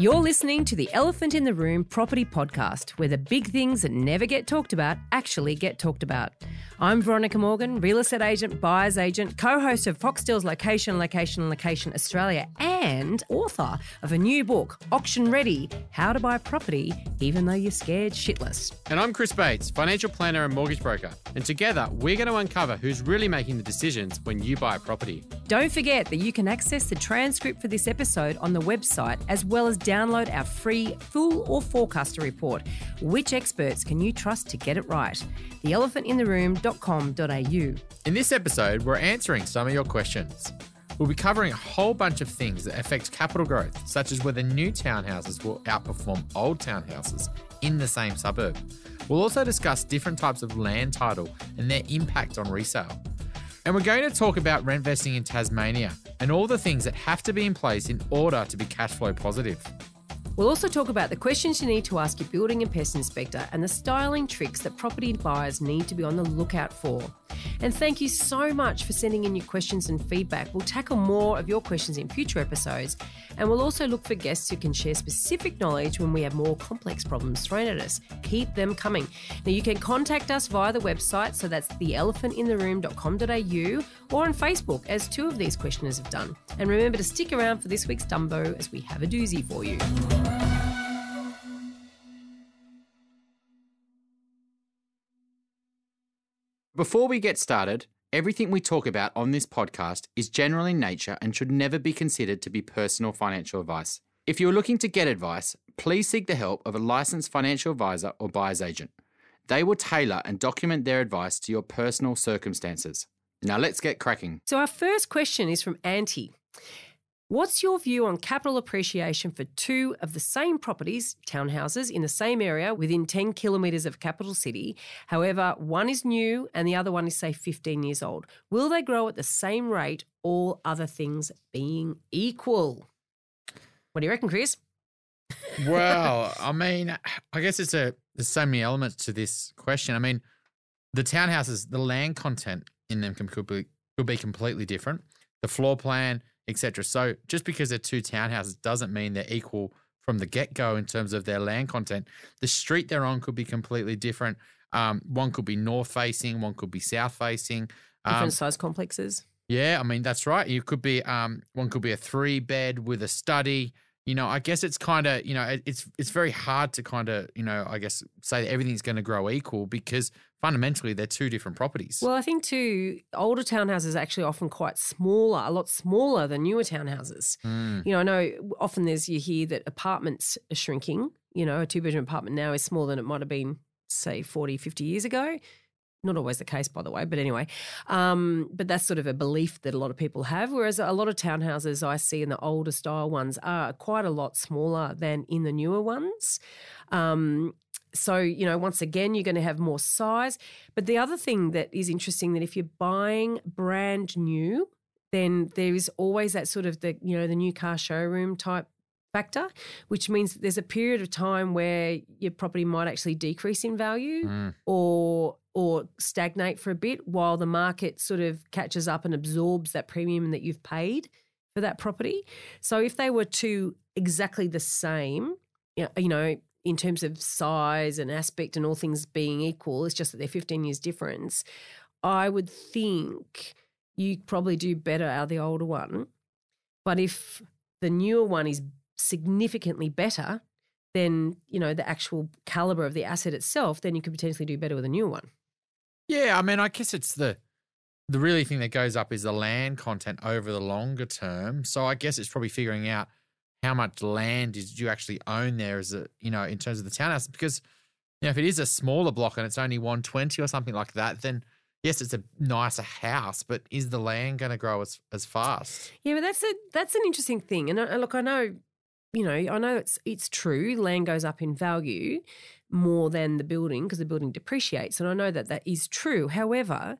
You're listening to the Elephant in the Room property podcast, where the big things that never get talked about actually get talked about. I'm Veronica Morgan, real estate agent, buyer's agent, co host of Foxtel's Location, Location, Location Australia, and author of a new book, Auction Ready How to Buy Property Even Though You're Scared Shitless. And I'm Chris Bates, financial planner and mortgage broker. And together, we're going to uncover who's really making the decisions when you buy a property. Don't forget that you can access the transcript for this episode on the website, as well as download our free Fool or Forecaster report. Which experts can you trust to get it right? theelephantintheroom.com.au. In this episode, we're answering some of your questions. We'll be covering a whole bunch of things that affect capital growth, such as whether new townhouses will outperform old townhouses in the same suburb. We'll also discuss different types of land title and their impact on resale. And we're going to talk about rent vesting in Tasmania and all the things that have to be in place in order to be cash flow positive. We'll also talk about the questions you need to ask your building and pest inspector and the styling tricks that property buyers need to be on the lookout for. And thank you so much for sending in your questions and feedback. We'll tackle more of your questions in future episodes, and we'll also look for guests who can share specific knowledge when we have more complex problems thrown at us. Keep them coming. Now, you can contact us via the website, so that's theelephantintheroom.com.au, or on Facebook, as two of these questioners have done. And remember to stick around for this week's Dumbo, as we have a doozy for you. Before we get started, everything we talk about on this podcast is general in nature and should never be considered to be personal financial advice. If you're looking to get advice, please seek the help of a licensed financial advisor or buyer's agent. They will tailor and document their advice to your personal circumstances. Now let's get cracking. So, our first question is from Auntie. What's your view on capital appreciation for two of the same properties, townhouses, in the same area within 10 kilometres of capital city? However, one is new and the other one is, say, 15 years old. Will they grow at the same rate, all other things being equal? What do you reckon, Chris? well, I mean, I guess it's a there's so many elements to this question. I mean, the townhouses, the land content in them could be could be completely different. The floor plan, etc. So just because they're two townhouses doesn't mean they're equal from the get go in terms of their land content. The street they're on could be completely different. Um, one could be north facing, one could be south facing. Different Um, size complexes. yeah, I mean that's right. You could be um, one could be a three bed with a study. You know, I guess it's kind of you know it's it's very hard to kind of you know I guess say that everything's going to grow equal because fundamentally they're two different properties. Well, I think too, older townhouses are actually often quite smaller, a lot smaller than newer townhouses. Mm. You know, I know often there's you hear that apartments are shrinking. You know, a two bedroom apartment now is smaller than it might have been, say, 40, 50 years ago. Not always the case, by the way, but anyway. Um, but that's sort of a belief that a lot of people have. Whereas a lot of townhouses I see in the older style ones are quite a lot smaller than in the newer ones. Um, so, you know, once again, you're going to have more size. But the other thing that is interesting that if you're buying brand new, then there is always that sort of the, you know, the new car showroom type factor, which means there's a period of time where your property might actually decrease in value Mm. or or stagnate for a bit while the market sort of catches up and absorbs that premium that you've paid for that property. So if they were to exactly the same, you you know, in terms of size and aspect and all things being equal, it's just that they're 15 years difference. I would think you probably do better out of the older one. But if the newer one is significantly better than, you know, the actual caliber of the asset itself, then you could potentially do better with a new one. Yeah, I mean, I guess it's the the really thing that goes up is the land content over the longer term. So I guess it's probably figuring out how much land did you actually own there as a you know in terms of the townhouse because you know if it is a smaller block and it's only 120 or something like that then yes it's a nicer house but is the land going to grow as as fast Yeah, but that's a that's an interesting thing. And uh, look, I know, you know, I know it's it's true. Land goes up in value more than the building because the building depreciates, and I know that that is true. However,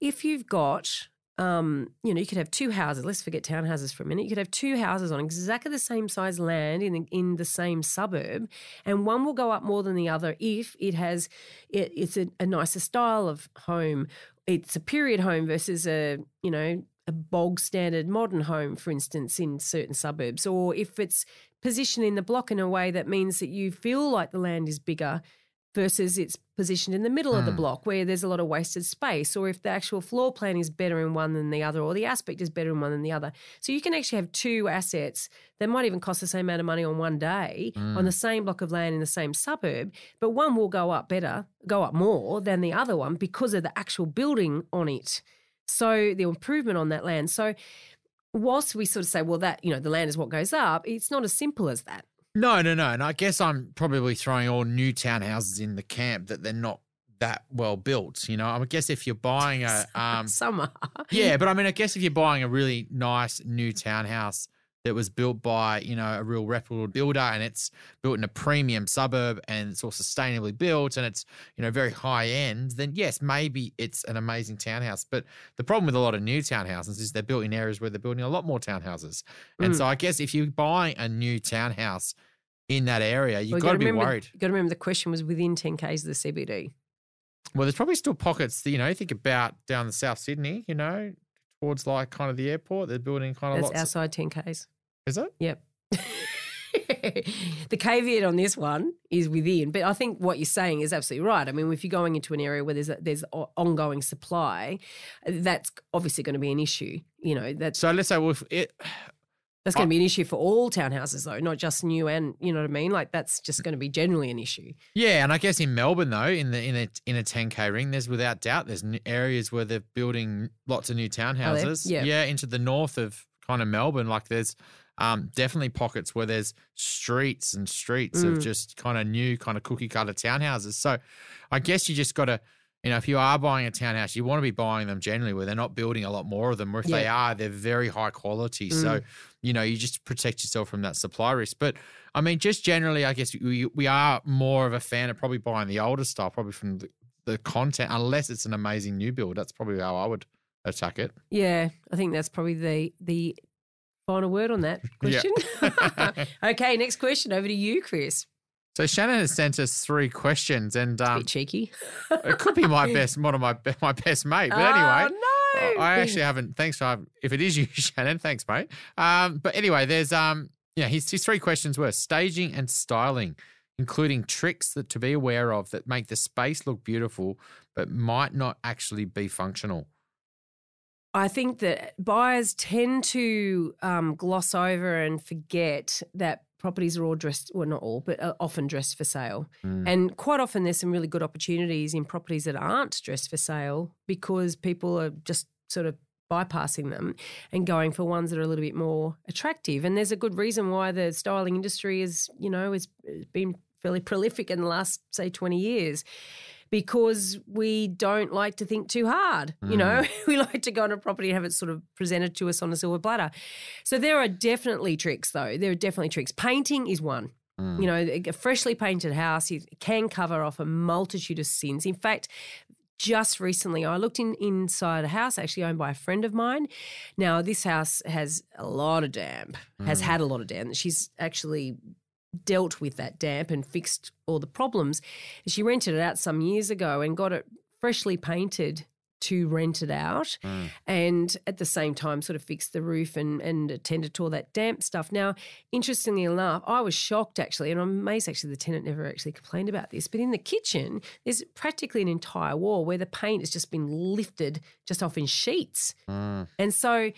if you've got um, you know, you could have two houses. Let's forget townhouses for a minute. You could have two houses on exactly the same size land in the, in the same suburb, and one will go up more than the other if it has it, it's a, a nicer style of home. It's a period home versus a you know a bog standard modern home, for instance, in certain suburbs, or if it's positioned in the block in a way that means that you feel like the land is bigger versus it's positioned in the middle of the Hmm. block where there's a lot of wasted space, or if the actual floor plan is better in one than the other, or the aspect is better in one than the other. So you can actually have two assets that might even cost the same amount of money on one day Hmm. on the same block of land in the same suburb, but one will go up better, go up more than the other one because of the actual building on it. So the improvement on that land. So whilst we sort of say, well, that, you know, the land is what goes up, it's not as simple as that. No, no, no. And I guess I'm probably throwing all new townhouses in the camp that they're not that well built. You know, I guess if you're buying a um are. yeah, but I mean I guess if you're buying a really nice new townhouse that was built by, you know, a real reputable builder and it's built in a premium suburb and it's all sustainably built and it's, you know, very high end, then yes, maybe it's an amazing townhouse. But the problem with a lot of new townhouses is they're built in areas where they're building a lot more townhouses. And Mm. so I guess if you're buying a new townhouse in that area, you've Well, got to be remember, worried. You've got to remember the question was within 10 Ks of the CBD. Well, there's probably still pockets that, you know, think about down the South Sydney, you know, towards like kind of the airport. They're building kind of That's lots. outside 10 Ks. is it? Yep. the caveat on this one is within, but I think what you're saying is absolutely right. I mean, if you're going into an area where there's a, there's ongoing supply, that's obviously going to be an issue. You know, that's So let's say, well, if it, that's going to be an issue for all townhouses, though, not just new and you know what I mean. Like that's just going to be generally an issue. yeah, and I guess in Melbourne though, in the in a in a 10k ring, there's without doubt there's areas where they're building lots of new townhouses. Yeah. yeah, into the north of kind of Melbourne, like there's um, definitely pockets where there's streets and streets of Mm. just kind of new kind of cookie cutter townhouses. So I guess you just got to. You know, if you are buying a townhouse, you want to be buying them generally where they're not building a lot more of them, or if they are, they're very high quality. So, Mm. You know, you just protect yourself from that supply risk. But I mean, just generally, I guess we, we are more of a fan of probably buying the older style, probably from the, the content, unless it's an amazing new build. That's probably how I would attack it. Yeah, I think that's probably the the final word on that question. okay, next question over to you, Chris. So Shannon has sent us three questions, and um, cheeky. it could be my best, one of my my best mate. But anyway, oh, I actually haven't. Thanks, for, if it is you, Shannon. Thanks, mate. Um, but anyway, there's um, yeah, his, his three questions were staging and styling, including tricks that to be aware of that make the space look beautiful, but might not actually be functional. I think that buyers tend to um, gloss over and forget that properties are all dressed, well, not all, but uh, often dressed for sale. Mm. And quite often there's some really good opportunities in properties that aren't dressed for sale because people are just sort of bypassing them and going for ones that are a little bit more attractive. And there's a good reason why the styling industry is, you know, has has been fairly prolific in the last, say, 20 years. Because we don't like to think too hard, you know. we like to go on a property and have it sort of presented to us on a silver platter. So there are definitely tricks, though. There are definitely tricks. Painting is one. Mm. You know, a freshly painted house can cover off a multitude of sins. In fact, just recently I looked in inside a house actually owned by a friend of mine. Now this house has a lot of damp, has Mm. had a lot of damp. She's actually dealt with that damp and fixed all the problems. She rented it out some years ago and got it freshly painted to rent it out Mm. and at the same time sort of fixed the roof and, and attended to all that damp stuff. Now, interestingly enough, I was shocked actually, and I'm amazed actually the tenant never actually complained about this, but in the kitchen, there's practically an entire wall where the paint has just been lifted just off in sheets. Mm. And so,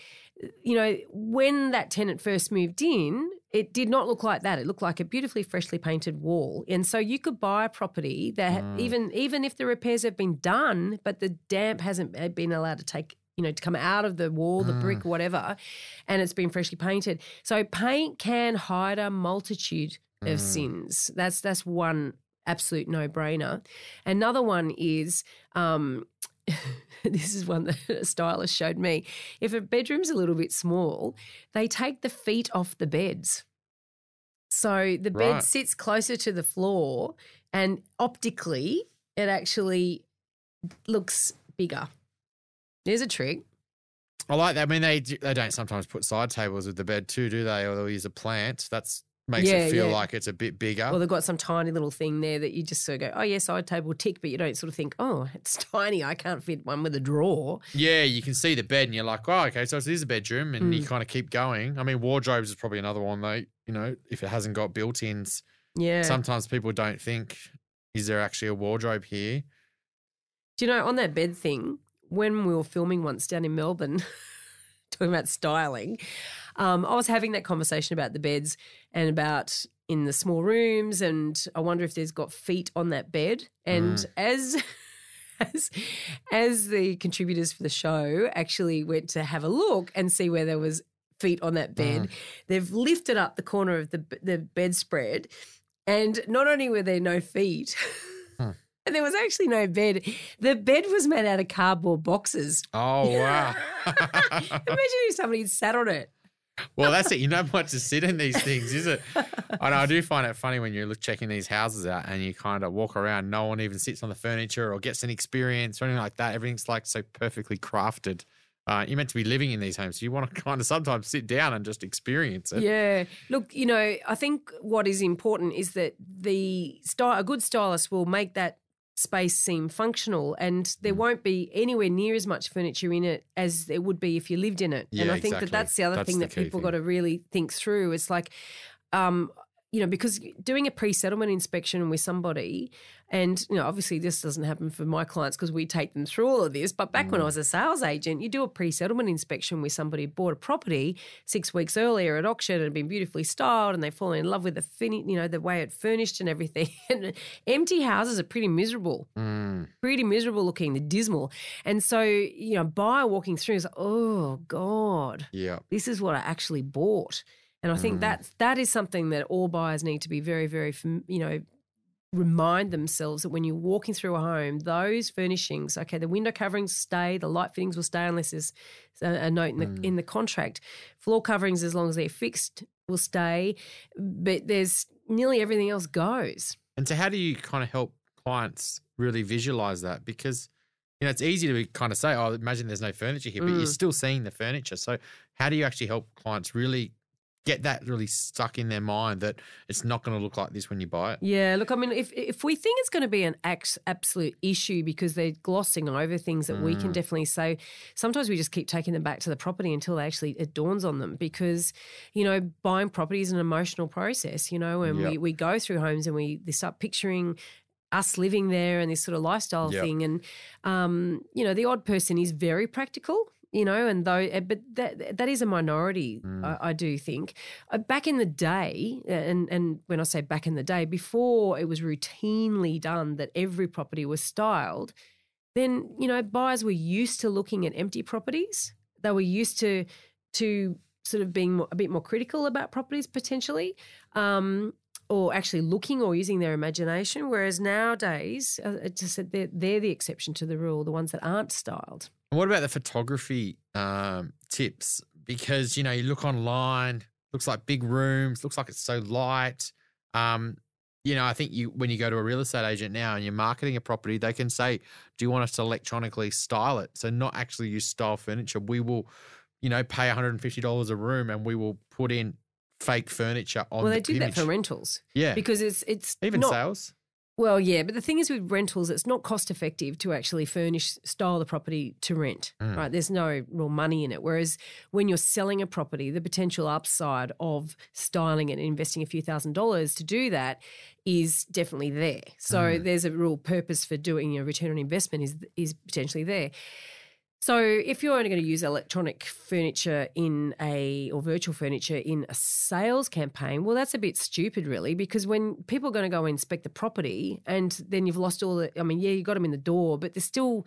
you know, when that tenant first moved in, it did not look like that. It looked like a beautifully freshly painted wall. And so you could buy a property that Mm. even even if the repairs have been done, but the damp hasn't been allowed to take you know, to come out of the wall, the Mm. brick, whatever, and it's been freshly painted. So paint can hide a multitude of Mm. sins. That's that's one absolute no brainer. Another one is um, this is one that a stylist showed me. If a bedroom's a little bit small, they take the feet off the beds. So the bed Right. sits closer to the floor, and optically, it actually looks bigger. There's a trick. I like that. I mean, they they don't sometimes put side tables with the bed too, do they? Or they'll use a plant. That's makes Yeah, it feel yeah. like it's a bit bigger. Well, they've got some tiny little thing there that you just sort of go, oh, yeah, side table tick, but you don't sort of think, oh, it's tiny. I can't fit one with a drawer. yeah, you can see the bed and you're like, oh, okay, so it is a bedroom, and Mm. you kind of keep going. I mean, wardrobes is probably another one though. You know, if it hasn't got built-ins, Yeah. sometimes people don't think, is there actually a wardrobe here? Do you know, on that bed thing, when we were filming once down in Melbourne, talking about styling, um, I was having that conversation about the beds and about in the small rooms, and I wonder if there's got feet on that bed. And Mm. as as as the contributors for the show actually went to have a look and see where there was feet on that bed, Mm. they've lifted up the corner of the the bedspread, and not only were there no feet. And there was actually no bed. The bed was made out of cardboard boxes. Oh wow! Imagine if somebody had sat on it. well, that's it. You know what to sit in these things, is it? I know. I do find it funny when you're look- checking these houses out and you kind of walk around. No one even sits on the furniture or gets an experience or anything like that. Everything's like so perfectly crafted. Uh, you're meant to be living in these homes. So you want to kind of sometimes sit down and just experience it. Yeah. Look, you know, I think what is important is that the style, a good stylist will make that space seem functional and there Mm. won't be anywhere near as much furniture in it as there would be if you lived in it. yeah, and I think exactly. that that's the other That's thing the that people got to really think through. It's like, um, you know, because doing a pre-settlement inspection with somebody, and you know, obviously this doesn't happen for my clients because we take them through all of this. But back when I Mm. was a sales agent, you do a pre-settlement inspection with somebody who bought a property six weeks earlier at auction and had been beautifully styled, and they fall in love with the fin- you know, the way it furnished and everything. and empty houses are pretty miserable Mm, pretty miserable looking, they're dismal. And so, you know, buyer walking through is like, oh God, yeah. this is what I actually bought. And I think Mm. that that is something that all buyers need to be very, very, you know, remind themselves that when you're walking through a home, those furnishings, okay, the window coverings stay, the light fittings will stay unless there's a, a note in the Mm. in the contract. Floor coverings, as long as they're fixed, will stay. But there's nearly everything else goes. And so, how do you kind of help clients really visualize that? Because you know it's easy to kind of say, "Oh, imagine there's no furniture here," but you're Mm. still seeing the furniture. So, how do you actually help clients really get that really stuck in their mind that it's not going to look like this when you buy it? Yeah, look, I mean, if if we think it's going to be an absolute issue because they're glossing over things that we can Mm. definitely say, sometimes we just keep taking them back to the property until actually it dawns on them because you know buying property is an emotional process, you know, and we we go through homes and we they start picturing us living there and this sort of lifestyle Yep. thing and um you know the odd person is very practical you know and though eh, but that that is a minority Mm. I, I do think. Uh, back in the day and and when i say back in the day before it was routinely done that every property was styled then you know buyers were used to looking at empty properties. They were used to to sort of being a bit more critical about properties potentially um, or actually looking or using their imagination whereas nowadays uh, it just said they're, they're the exception to the rule the ones that aren't styled what about the photography um, tips? Because you know, you look online, looks like big rooms, looks like it's so light. Um, you know, I think you when you go to a real estate agent now and you're marketing a property, they can say, "Do you want us to electronically style it?" So not actually use style furniture. We will, you know, pay 150 dollars a room, and we will put in fake furniture on. well they the do that for rentals Yeah, because it's it's even not, sales. Well, yeah, but the thing is with rentals, it's not cost effective to actually furnish, style the property to rent, Mm. right? There's no real money in it. Whereas when you're selling a property, the potential upside of styling it and investing a few thousand dollars to do that is definitely there. So Mm. there's a real purpose for doing a return on investment is is potentially there. So if you're only going to use electronic furniture in a or virtual furniture in a sales campaign, well, that's a bit stupid, really, because when people are going to go inspect the property and then you've lost all the, I mean, yeah, you got them in the door, but there's still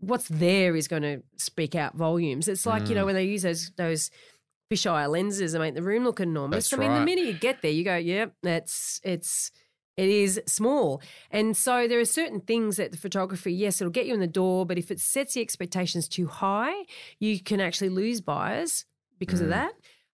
what's there is going to speak out volumes. It's like you know Mm. when they use those those fisheye lenses and make the room look enormous. That's I mean, the minute you get there, you go, yep, that's it's it is small. And so there are certain things that the photography, yes, it'll get you in the door, but if it sets the expectations too high, you can actually lose buyers because of Mm. that.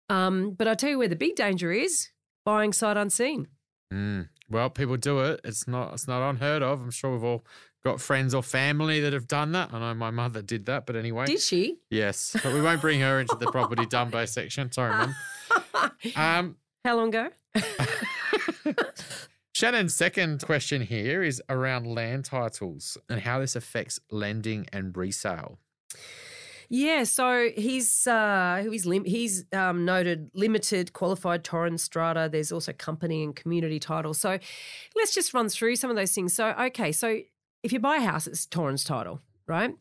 Um, but I'll tell you where the big danger is buying sight unseen. Mm. Well, people do it. It's not. It's not unheard of. I'm sure we've all got friends or family that have done that. I know my mother did that, but anyway. Did she? yes, but we won't bring her into the property Dumbo section. Sorry, mum. Um, How long ago? Shannon's second question here is around land titles and how this affects lending and resale. Yeah, so he's uh, he's lim- he's um, noted limited, qualified, Torrens, strata. There's also company and community title. So let's just run through some of those things. So okay, so if you buy a house, it's Torrens title, right?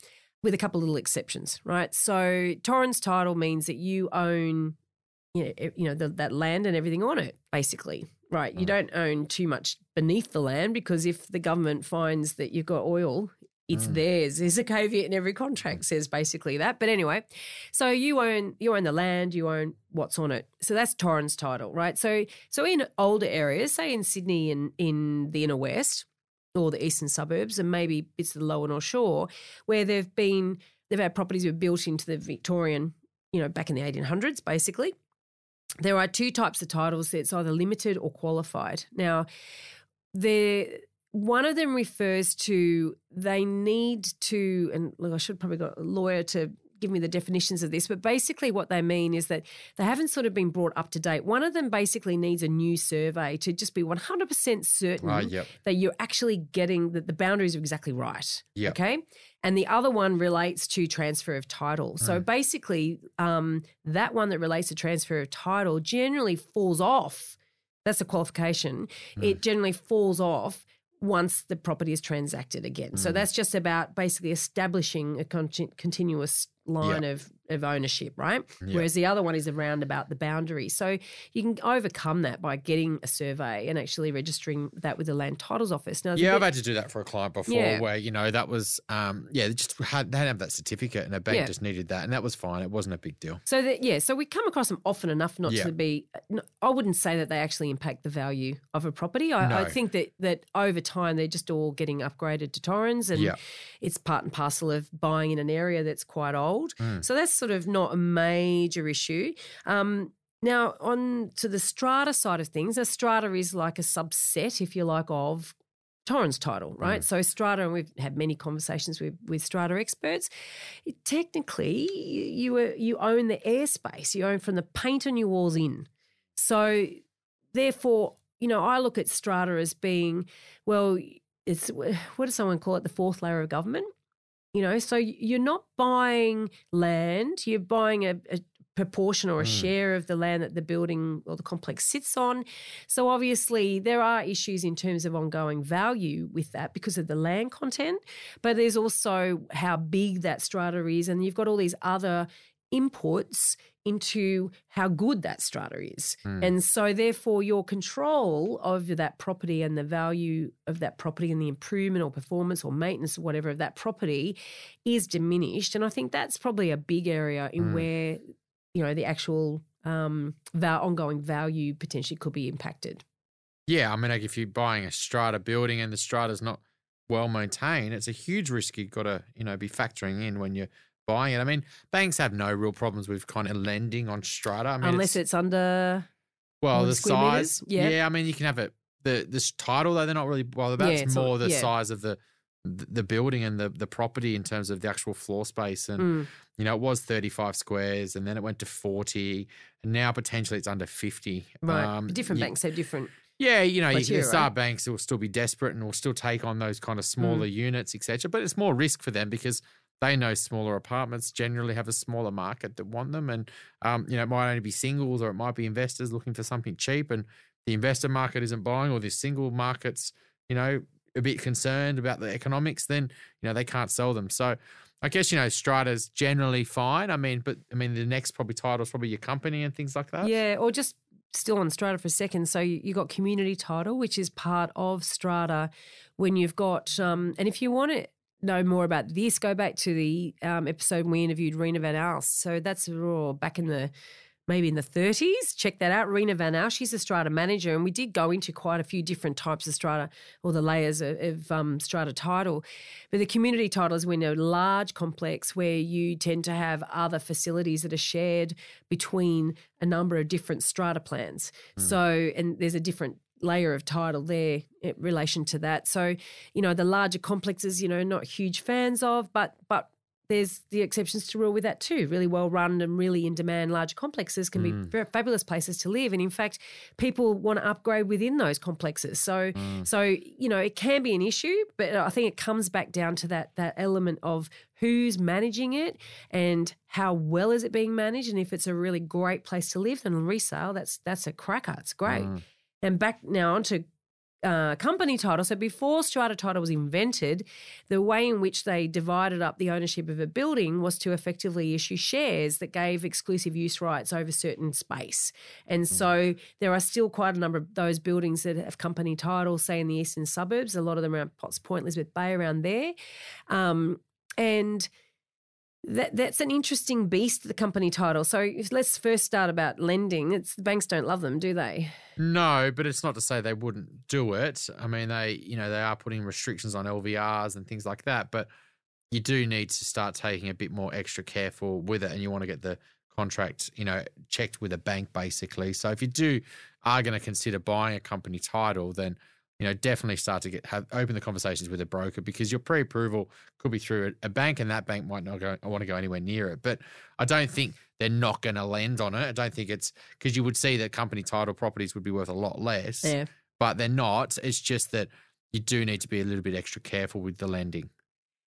With a couple little exceptions, right? So Torrens title means that you own, you know, you know the, that land and everything on it, basically, right? You don't own too much beneath the land because if the government finds that you've got oil it's Mm. theirs. There's a caveat in every contract says basically that. But anyway, so you own you own the land, you own what's on it. So that's Torrens title, right? So so in older areas, say in Sydney and in the inner west or the eastern suburbs, and maybe bits of the lower North Shore, where they've been they've had properties that were built into the Victorian, you know, back in the 1800s, basically. There are two types of titles. It's either limited or qualified. Now, there one of them refers to they need to, and look, I should probably got a lawyer to give me the definitions of this, but basically what they mean is that they haven't sort of been brought up to date. One of them basically needs a new survey to just be 100% certain Ah, yep. that you're actually getting that the boundaries are exactly right. Yep. Okay. And the other one relates to transfer of title. So Mm. basically, um, that one that relates to transfer of title generally falls off. That's a qualification. Mm. It generally falls off once the property is transacted again. So Mm. that's just about basically establishing a conti- continuous line of, of ownership, right? Whereas the other one is around about the boundary. So you can overcome that by getting a survey and actually registering that with the land titles office. Now, Yeah, bit- I've had to do that for a client before Yeah. where, you know, that was, um, yeah, they just had, they didn't have that certificate and a bank Yeah. just needed that. And that was fine. It wasn't a big deal. So that yeah, so we come across them often enough not Yeah. to be. no, I wouldn't say that they actually impact the value of a property. I, I think that that over time they're just all getting upgraded to Torrens, and it's part and parcel of buying in an area that's quite old. Mm. So that's sort of not a major issue. Um, now on to the strata side of things, a strata is like a subset, if you like, of Torrens title, right? Mm. So strata, and we've had many conversations with with strata experts. It- technically, you you you own the airspace. You own from the paint on your walls in. So therefore, you know, I look at strata as being well. It's what does someone call it? The fourth layer of government. You know, so you're not buying land. You're buying a, a proportion or a Mm. share of the land that the building or the complex sits on. So obviously there are issues in terms of ongoing value with that because of the land content, but there's also how big that strata is and you've got all these other inputs into how good that strata is. Mm. And so therefore your control of that property and the value of that property and the improvement or performance or maintenance or whatever of that property is diminished and I think that's probably a big area in Mm. where you know the actual um, val- ongoing value potentially could be impacted. Yeah, I mean, like if you're buying a strata building and the strata's not well maintained, it's a huge risk you've got to, you know, be factoring in when you're buying it. I mean, banks have no real problems with kind of lending on strata. I mean, Unless it's, it's under well, the size. yeah. I mean, you can have it. The this title though they're not really bothered about. Yeah, it's it's all- more the yeah. size of the the building and the the property in terms of the actual floor space and Mm, you know it was 35 squares and then it went to 40 and now potentially it's under 50 right. Um, different you- banks have different. yeah, you know, you can start right? banks will still be desperate and will still take on those kind of smaller Mm. units, etc. But it's more risk for them because they know smaller apartments generally have a smaller market that want them, and um, you know, it might only be singles or it might be investors looking for something cheap, and the investor market isn't buying, or the single markets, you know, a bit concerned about the economics. Then you know they can't sell them. So. I guess you know strata's generally fine. I mean, but I mean the next probably title is probably your company and things like that. Yeah, or just still on strata for a second. So you, got community title, which is part of strata. When you've got, um, and if you want to know more about this, go back to the um, episode we interviewed Reena Van Alast. So that's raw back in the maybe in the 30s. Check that out. Reena Van Alast, she's a strata manager, and we did go into quite a few different types of strata or the layers of, of um, strata title. But the community title is when a large complex where you tend to have other facilities that are shared between a number of different strata plans. So, and there's a different layer of title there in relation to that. So, you know, the larger complexes, you know, not huge fans of, but but there's the exceptions to rule with that too. Really well run and really in demand large complexes can be mm. very fabulous places to live. And in fact, people want to upgrade within those complexes. So mm. so you know, it can be an issue, but I think it comes back down to that that element of who's managing it and how well is it being managed. And if it's a really great place to live, then resale, that's that's a cracker. It's great. Mm. And back now onto uh, company title. So before strata title was invented, the way in which they divided up the ownership of a building was to effectively issue shares that gave exclusive use rights over certain space. And so there are still quite a number of those buildings that have company title, say in the eastern suburbs. A lot of them around Potts Point, Elizabeth Bay, around there. Um, and that, that's an interesting beast, the company title. So let's first start about lending. It's the banks don't love them, do they? No, but it's not to say they wouldn't do it. I mean, they you know they are putting restrictions on LVRs and things like that, but you do need to start taking a bit more extra careful with it, and you want to get the contract you know checked with a bank basically. So if you do are going to consider buying a company title, then you know definitely start to get have open the conversations with a broker because your pre-approval could be through a, bank, and that bank might not go want to go anywhere near it. But I don't think they're not going to lend on it. I don't think it's because you would see that company title properties would be worth a lot less Yeah. but they're not. It's just that you do need to be a little bit extra careful with the lending.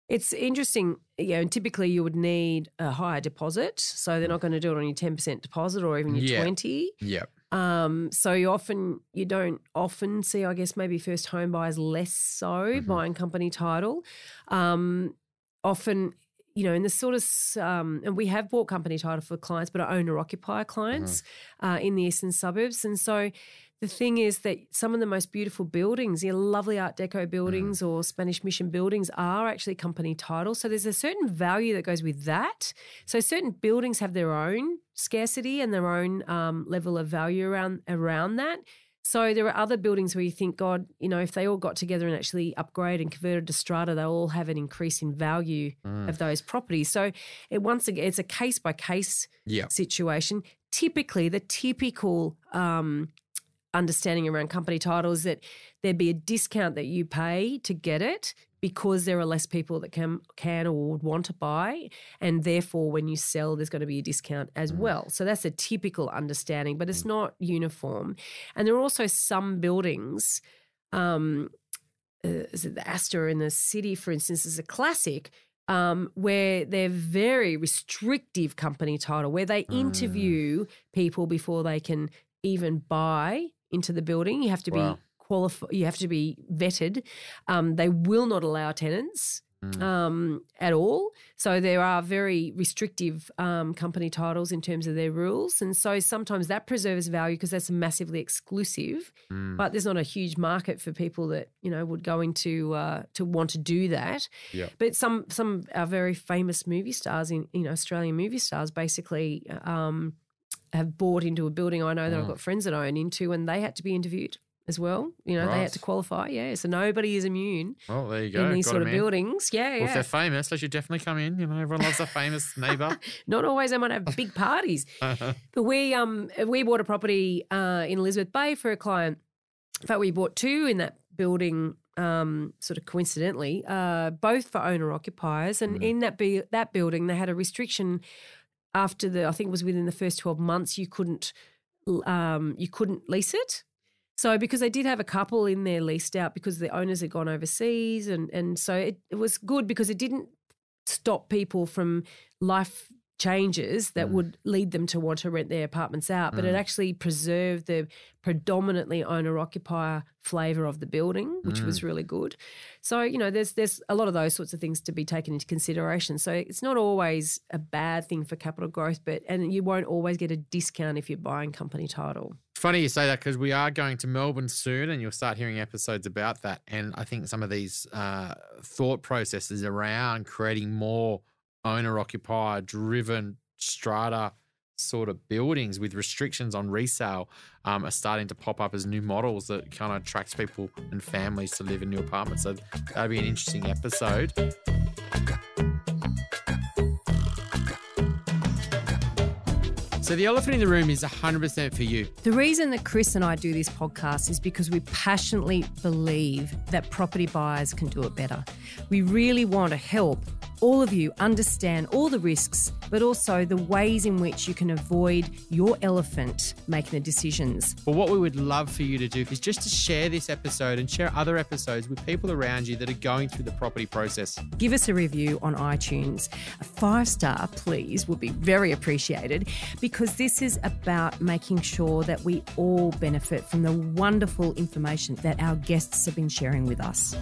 It's interesting, you know, and typically you would need a higher deposit. So they're mm. not going to do it on your 10% deposit or even your Yeah. 20. Yep. Um, so you often you don't often see, I guess, maybe first home buyers less so Mhm. buying company title. Um, often, you know, in the sort of um, and we have bought company title for clients, but are owner occupier clients uh, in the eastern suburbs, and so. The thing is that some of the most beautiful buildings, your lovely Art Deco buildings or Spanish Mission buildings, are actually company titles. So there's a certain value that goes with that. So certain buildings have their own scarcity and their own um, level of value around around that. So there are other buildings where you think, God, you know, if they all got together and actually upgrade and converted to strata, they'll all have an increase in value Mm. of those properties. So it once again, it's a case by case situation. Typically, the typical um, understanding around company titles that there'd be a discount that you pay to get it because there are less people that can can or would want to buy and therefore when you sell there's going to be a discount as well. So that's a typical understanding but it's not uniform. And there are also some buildings um uh, is it the Astor in the city, for instance, is a classic um, where they're very restrictive company title, where they interview people before they can even buy into the building. You have to Wow. be qualified. You have to be vetted. Um, they will not allow tenants. Mm. Um, at all. So there are very restrictive um, company titles in terms of their rules. And so sometimes that preserves value because that's massively exclusive Mm. but there's not a huge market for people that you know would go into uh, to want to do that. Yeah. But some some are very famous movie stars in you know Australian movie stars basically um, have bought into a building. I know that I've Mm. got friends that I own into, and they had to be interviewed as well. You know, they had to qualify. Yeah, so nobody is immune Well, there you go. in these Got sort of in. buildings. Yeah, Well, if they're famous, they should definitely come in. You know, everyone loves a famous neighbour. Not always. They might have big parties. But we um we bought a property uh, in Elizabeth Bay for a client. In fact, we bought two in that building. Um, sort of coincidentally, uh, both for owner occupiers, and Mm. in that be- that building, they had a restriction after the I think it was within the first twelve months you couldn't um, you couldn't lease it. So because they did have a couple in there leased out because the owners had gone overseas, and and so it, it was good because it didn't stop people from life changes that Mm. would lead them to want to rent their apartments out, but it Mm. actually preserved the predominantly owner occupier flavour of the building, which was really good. So, you know, there's there's a lot of those sorts of things to be taken into consideration. So it's not always a bad thing for capital growth, but and you won't always get a discount if you're buying company title. Funny you say that because we are going to Melbourne soon, and you'll start hearing episodes about that. And I think some of these uh, thought processes around creating more owner occupier driven strata sort of buildings with restrictions on resale um, are starting to pop up as new models that kind of attracts people and families to live in new apartments. So that'd be an interesting episode. So the elephant in the room is 100% for you. The reason that Chris and I do this podcast is because we passionately believe that property buyers can do it better. We really want to help all of you understand all the risks, but also the ways in which you can avoid your elephant making the decisions. But what we would love for you to do is just to share this episode and share other episodes with people around you that are going through the property process. Give us a review on iTunes. A five star, please, would be very appreciated because this is about making sure that we all benefit from the wonderful information that our guests have been sharing with us.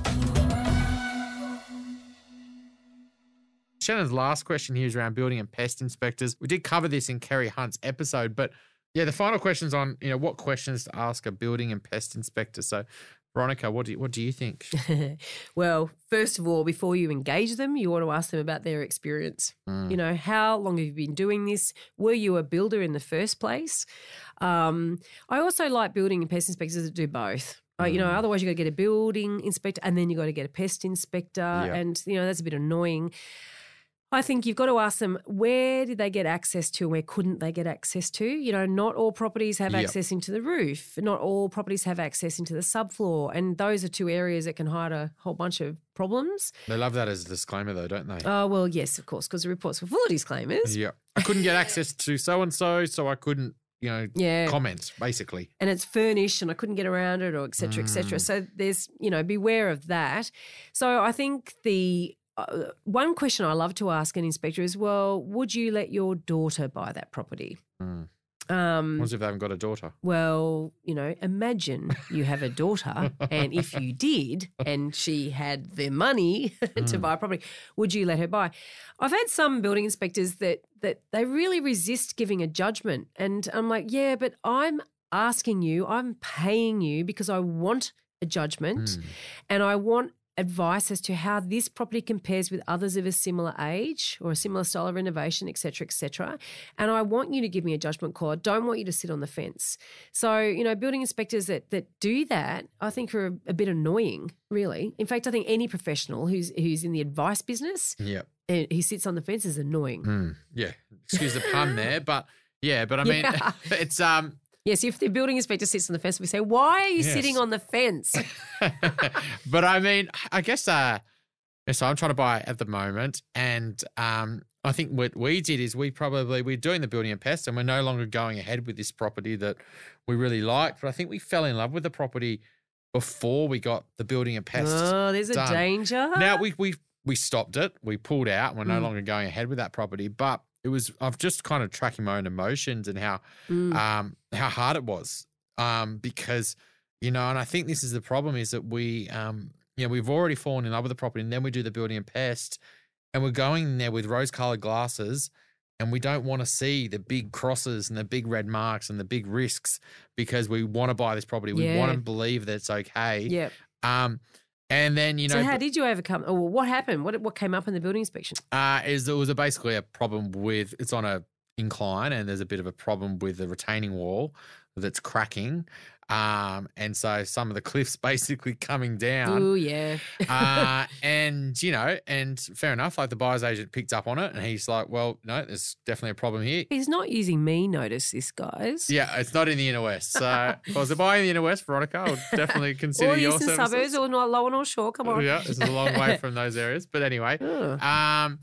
Shannon's last question here is around building and pest inspectors. We did cover this in Kerry Hunt's episode, but yeah, the final question's on, you know, what questions to ask a building and pest inspector. So Veronica, what do you, what do you think? well, first of all, before you engage them, you want to ask them about their experience. Mm. You know, how long have you been doing this? Were you a builder in the first place? Um, I also like building and pest inspectors that do both. Uh, you know, mm. otherwise you got to get a building inspector and then you got to get a pest inspector, and you know that's a bit annoying. I think you've got to ask them where did they get access to and where couldn't they get access to? You know, not all properties have yep. access into the roof, not all properties have access into the subfloor. And those are two areas that can hide a whole bunch of problems. They love that as a disclaimer, though, don't they? Oh, well, yes, of course, because the reports were full of disclaimers. Yeah. I couldn't get access to so and so, so I couldn't you know, yeah. comments basically. And it's furnished and I couldn't get around it or etc cetera, et cetera. Mm. So there's, you know, beware of that. So I think the uh, one question I love to ask an inspector is, well, would you let your daughter buy that property? Mm. Um, what if they haven't got a daughter? Well, you know, imagine you have a daughter, and if you did, and she had the money to mm. buy a property, would you let her buy? I've had some building inspectors that that they really resist giving a judgment, and I'm like, yeah, but I'm asking you, I'm paying you because I want a judgment, mm. and I want advice as to how this property compares with others of a similar age or a similar style of renovation, etc., etc. And I want you to give me a judgment call. I don't want you to sit on the fence. So, you know, building inspectors that that do that, I think are a, a bit annoying, really. In fact, I think any professional who's who's in the advice business, yeah, he sits on the fence is annoying. Mm, yeah, excuse the pun there, but yeah, but I mean, yeah. it's um Yes, if the building inspector sits on the fence, we say, "Why are you yes. sitting on the fence?" but I mean, I guess uh, so. I'm trying to buy at the moment, and um, I think what we did is we probably we're doing the building and pest, and we're no longer going ahead with this property that we really liked. But I think we fell in love with the property before we got the building and pest. Oh, there's done. a danger. Now we we we stopped it. We pulled out. We're no mm. longer going ahead with that property, but it was I've just kind of tracking my own emotions and how mm. um how hard it was um because you know and I think this is the problem is that we um you know we've already fallen in love with the property and then we do the building and pest and we're going there with rose colored glasses and we don't want to see the big crosses and the big red marks and the big risks because we want to buy this property we yeah. want to believe that it's okay yeah um and then you know, so how did you overcome? Or what happened? What what came up in the building inspection? Uh, is there was a, basically a problem with it's on a incline and there's a bit of a problem with the retaining wall that's cracking. Um, and so some of the cliffs basically coming down. Oh yeah. uh, and you know, and fair enough. Like the buyer's agent picked up on it, and he's like, "Well, no, there's definitely a problem here." He's not using me. Notice this, guys. Yeah, it's not in the inner west. So if I was a buyer in the inner west, Veronica, I would definitely consider or your services. suburbs or not lower north shore. Come on. Yeah, this is a long way from those areas, but anyway. Um.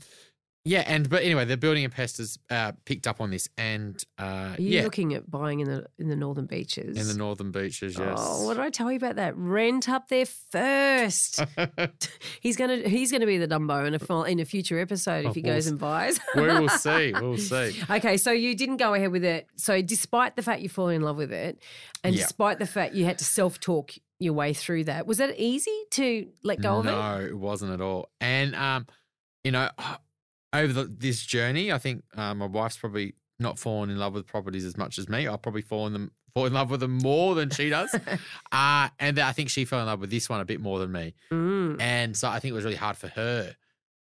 Yeah, and but anyway, the building investors uh, picked up on this, and uh, Are you yeah, looking at buying in the in the northern beaches? in the northern beaches. Yes. Oh, what did I tell you about that? Rent up there first. he's gonna he's gonna be the Dumbo in a in a future episode if he goes and buys. we will see. We'll see. Okay, so you didn't go ahead with it. So despite the fact you fall in love with it, and Yeah. despite the fact you had to self talk your way through that, was that easy to let go of it? No, it wasn't at all. And um, you know, over the, this journey, I think uh, my wife's probably not fallen in love with properties as much as me. I'll probably fall in them fall in love with them more than she does. uh, and I think she fell in love with this one a bit more than me. Mm. And so I think it was really hard for her.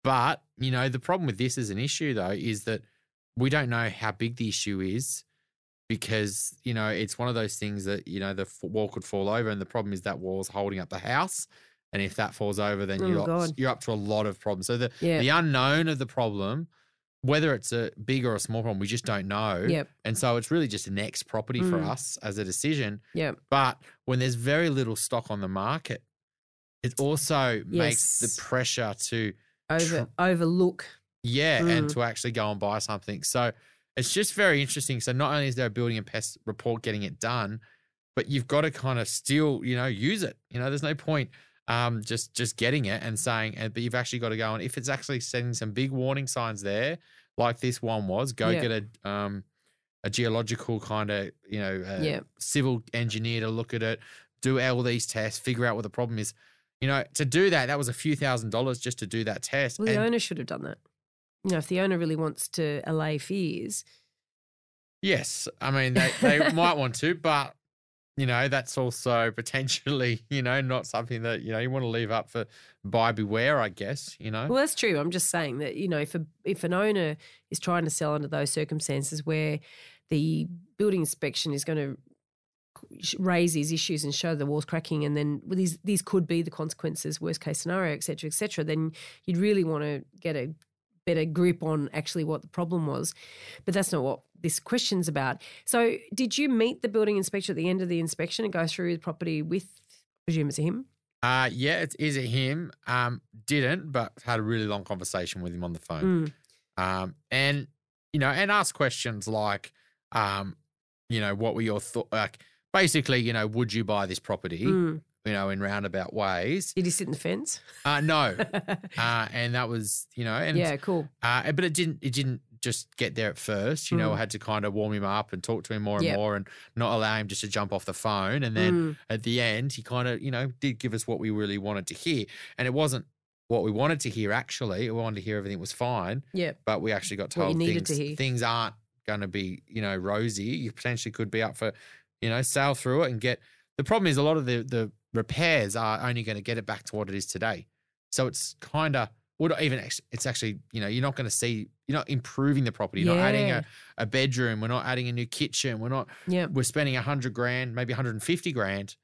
But, you know, the problem with this as an issue though is that we don't know how big the issue is because, you know, it's one of those things that, you know, the wall could fall over and the problem is that wall's holding up the house. And if that falls over, then oh, you're, up, you're up to a lot of problems. So the, yeah. the unknown of the problem, whether it's a big or a small problem, we just don't know. Yep. And so it's really just a next property mm. for us as a decision. Yep. But when there's very little stock on the market, it also yes. makes the pressure to over overlook. Yeah, and Mm. to actually go and buy something. So it's just very interesting. So not only is there a building and pest report getting it done, but you've got to kind of still, you know, use it. You know, there's no point um, just just getting it and saying, uh, but you've actually got to go and if it's actually sending some big warning signs there, like this one was, go Yeah. get a um, a geological kind of, you know, uh, Yeah. civil engineer to look at it, do all these tests, figure out what the problem is. You know, to do that, that was a few thousand dollars just to do that test. Well, the And- owner should have done that. You know, if the owner really wants to allay fears, Yes, I mean they, they might want to, but you know that's also potentially you know not something that you know you want to leave up for buy beware. I guess you know. well, that's true. I'm just saying that you know, if a, if an owner is trying to sell under those circumstances where the building inspection is going to raise these issues and show the walls cracking, and then well, these these could be the consequences, worst case scenario, et cetera, et cetera, then you'd really want to get a better grip on actually what the problem was. But that's not what this question's about. So, did you meet the building inspector at the end of the inspection and go through the property with, I presume it's him? Uh yeah, it is it him. Um, didn't, but had a really long conversation with him on the phone. Mm. Um, and you know, and ask questions like, um, you know, what were your thoughts? Like, basically, you know, would you buy this property? Mm. You know, in roundabout ways. Did he sit in the fence? Uh, no. uh, and that was, you know, and yeah, cool. Uh, but it didn't. It didn't just get there at first. You know, Mm. I had to kind of warm him up and talk to him more and Yep. more, and not allow him just to jump off the phone. And then Mm. at the end, he kind of, you know, did give us what we really wanted to hear, and it wasn't what we wanted to hear. Actually, we wanted to hear everything was fine, Yeah. but we actually got told things to things aren't going to be, you know, rosy. You potentially could be up for, you know, sail through it and get. The problem is a lot of the the repairs are only going to get it back to what it is today. So it's kind of, not even actually, it's actually, you know, you're not going to see, you're not improving the property. You're not adding a, a bedroom. We're not adding a new kitchen. We're not, Yeah. we're spending a hundred grand, maybe 150 grand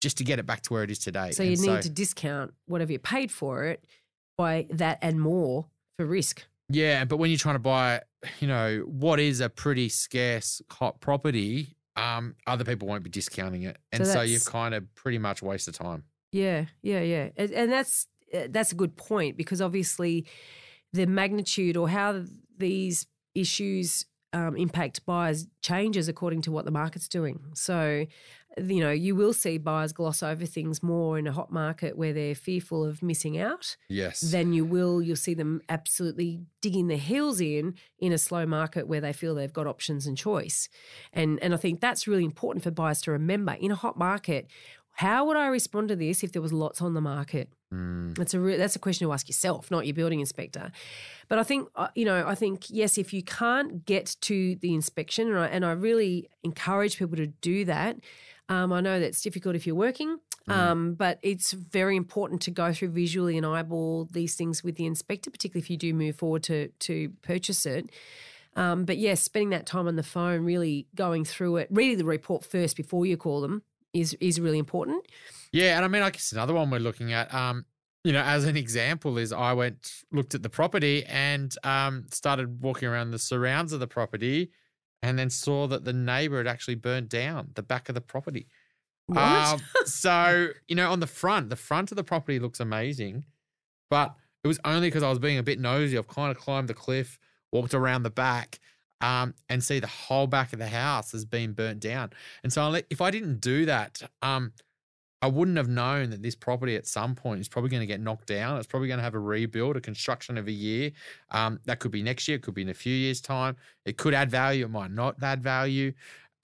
just to get it back to where it is today. So And you need to discount whatever you paid for it by that and more for risk. Yeah, but when you're trying to buy, you know, what is a pretty scarce hot property, um, other people won't be discounting it, and so, you've kind of pretty much wasted time. Yeah, yeah, yeah, and, and that's uh, that's a good point because obviously the magnitude or how these issues um, impact buyers changes according to what the market's doing. So, you know, you will see buyers gloss over things more in a hot market where they're fearful of missing out Yes. than you will. You'll see them absolutely digging their heels in in a slow market where they feel they've got options and choice. And and I think that's really important for buyers to remember in a hot market. How would I respond to this if there was lots on the market? Mm, That's a re- that's a question to ask yourself, not your building inspector. But I think uh, you know, I think yes, if you can't get to the inspection, and I, and I really encourage people to do that. Um, I know that's difficult if you're working, Mm. um, but it's very important to go through visually and eyeball these things with the inspector, particularly if you do move forward to to purchase it. Um, but yes, spending that time on the phone, really going through it, reading the report first before you call them is is really important. Yeah, and I mean, I guess another one we're looking at, um, you know, as an example, is I went looked at the property and um, started walking around the surrounds of the property, and then saw that the neighbor had actually burnt down the back of the property. What? Um, so you know, on the front, the front of the property looks amazing, but it was only because I was being a bit nosy. I've kind of climbed the cliff, walked around the back, um, and see the whole back of the house has been burnt down. And so, if I didn't do that, um, I wouldn't have known that this property at some point is probably going to get knocked down. It's probably going to have a rebuild, a construction of a year. Um, that could be next year, it could be in a few years' time. It could add value, it might not add value.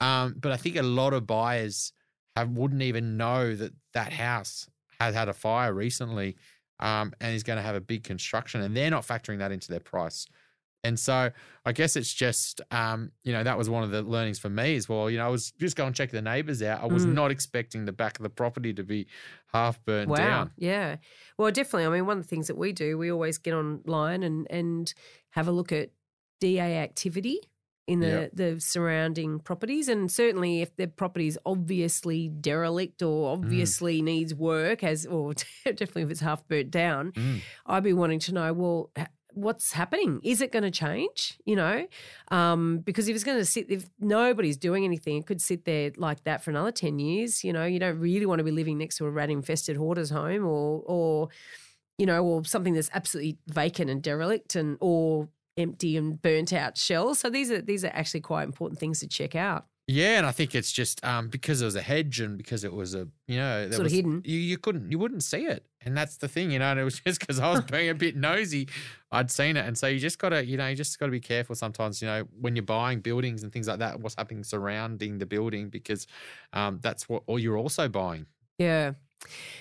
Um, but I think a lot of buyers have, wouldn't even know that that house has had a fire recently um, and is going to have a big construction, and they're not factoring that into their price. And so I guess it's just, um, you know, that was one of the learnings for me as well. You know, I was just going to check the neighbors out. I was Mm. not expecting the back of the property to be half burnt Wow. down. Yeah. Well, definitely. I mean, one of the things that we do, we always get online and and have a look at DA activity in the Yep. the surrounding properties, and certainly if the property is obviously derelict or Mm. obviously needs work, as or definitely if it's half burnt down, Mm. I'd be wanting to know, well. What's happening? Is it going to change? You know, um, because if it's going to sit, if nobody's doing anything, it could sit there like that for another ten years. You know, you don't really want to be living next to a rat-infested hoarder's home, or or you know, or something that's absolutely vacant and derelict and or empty and burnt out shells. So these are these are actually quite important things to check out. Yeah, and I think it's just um, because it was a hedge and because it was a you know there Sort of hidden. You, you couldn't you wouldn't see it, and that's the thing, you know. And it was just because I was being a bit nosy, I'd seen it, and so you just gotta you know you just gotta be careful sometimes, you know, when you're buying buildings and things like that, what's happening surrounding the building because um, that's what or you're also buying. Yeah.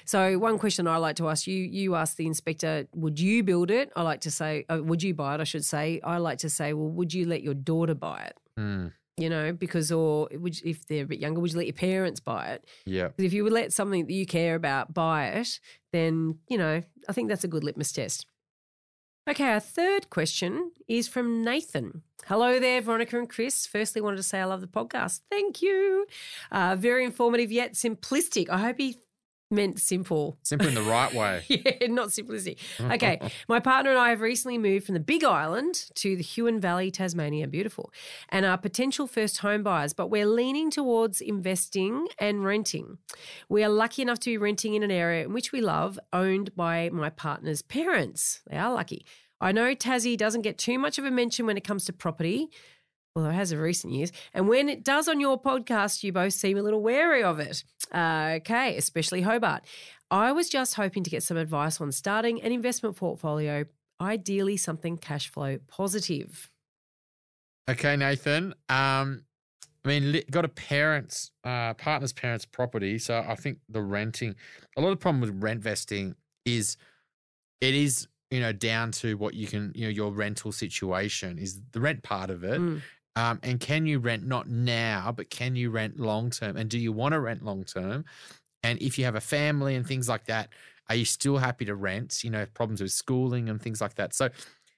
So one question I like to ask you, you ask the inspector, would you build it? I like to say, uh, would you buy it? I should say. I like to say, well, would you let your daughter buy it? Hmm. You know, because or would you, if they're a bit younger, would you let your parents buy it? Yeah. 'Cause if you would let something that you care about buy it, then you know I think that's a good litmus test. Okay, our third question is from Nathan. Hello there, Veronica and Chris. Firstly, wanted to say I love the podcast. Thank you. Uh, very informative yet simplistic. I hope he meant simple. Simple in the right way. yeah, not simplistic. Okay, my partner and I have recently moved from the Big Island to the Huon Valley, Tasmania, beautiful, and are potential first home buyers, but we're leaning towards investing and renting. We are lucky enough to be renting in an area in which we love, owned by my partner's parents. They are lucky. I know Tassie doesn't get too much of a mention when it comes to property, although it has in recent years. And when it does on your podcast, you both seem a little wary of it. Uh, okay, especially Hobart. I was just hoping to get some advice on starting an investment portfolio, ideally something cash flow positive. Okay, Nathan. Um, I mean, got a parents, uh, partner's parents' property. So I think the renting, a lot of the problem with rent vesting is it is, you know, down to what you can, you know, your rental situation is the rent part of it. Mm. Um, and can you rent not now, but can you rent long term? And do you want to rent long term? And if you have a family and things like that, are you still happy to rent? You know, problems with schooling and things like that. So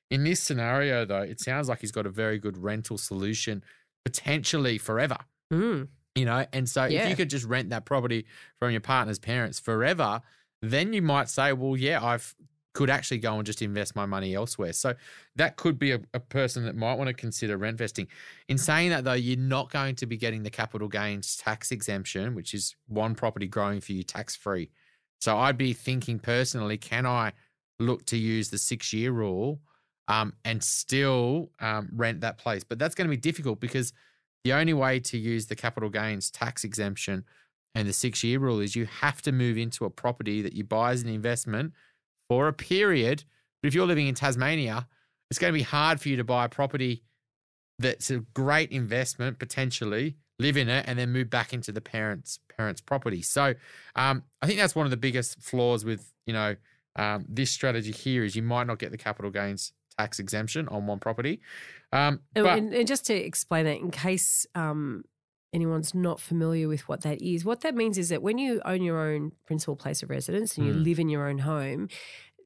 in this scenario, though, it sounds like he's got a very good rental solution, potentially forever. Mm. You know, and so if you could just rent that property from your partner's parents forever, then you might say, well, yeah, I've could actually go and just invest my money elsewhere. So that could be a, a person that might want to consider rent vesting. In saying that, though, you're not going to be getting the capital gains tax exemption, which is one property growing for you tax free. So I'd be thinking personally, can I look to use the six year rule um, and still um, rent that place? But that's going to be difficult because the only way to use the capital gains tax exemption and the six year rule is you have to move into a property that you buy as an investment for a period. But if you're living in Tasmania, it's going to be hard for you to buy a property that's a great investment potentially, live in it, and then move back into the parents' parents' property. So um, I think that's one of the biggest flaws with you know um, this strategy here is you might not get the capital gains tax exemption on one property. Um, And, but and, and just to explain that, in case um, anyone's not familiar with what that is, what that means is that when you own your own principal place of residence and you Mm. live in your own home,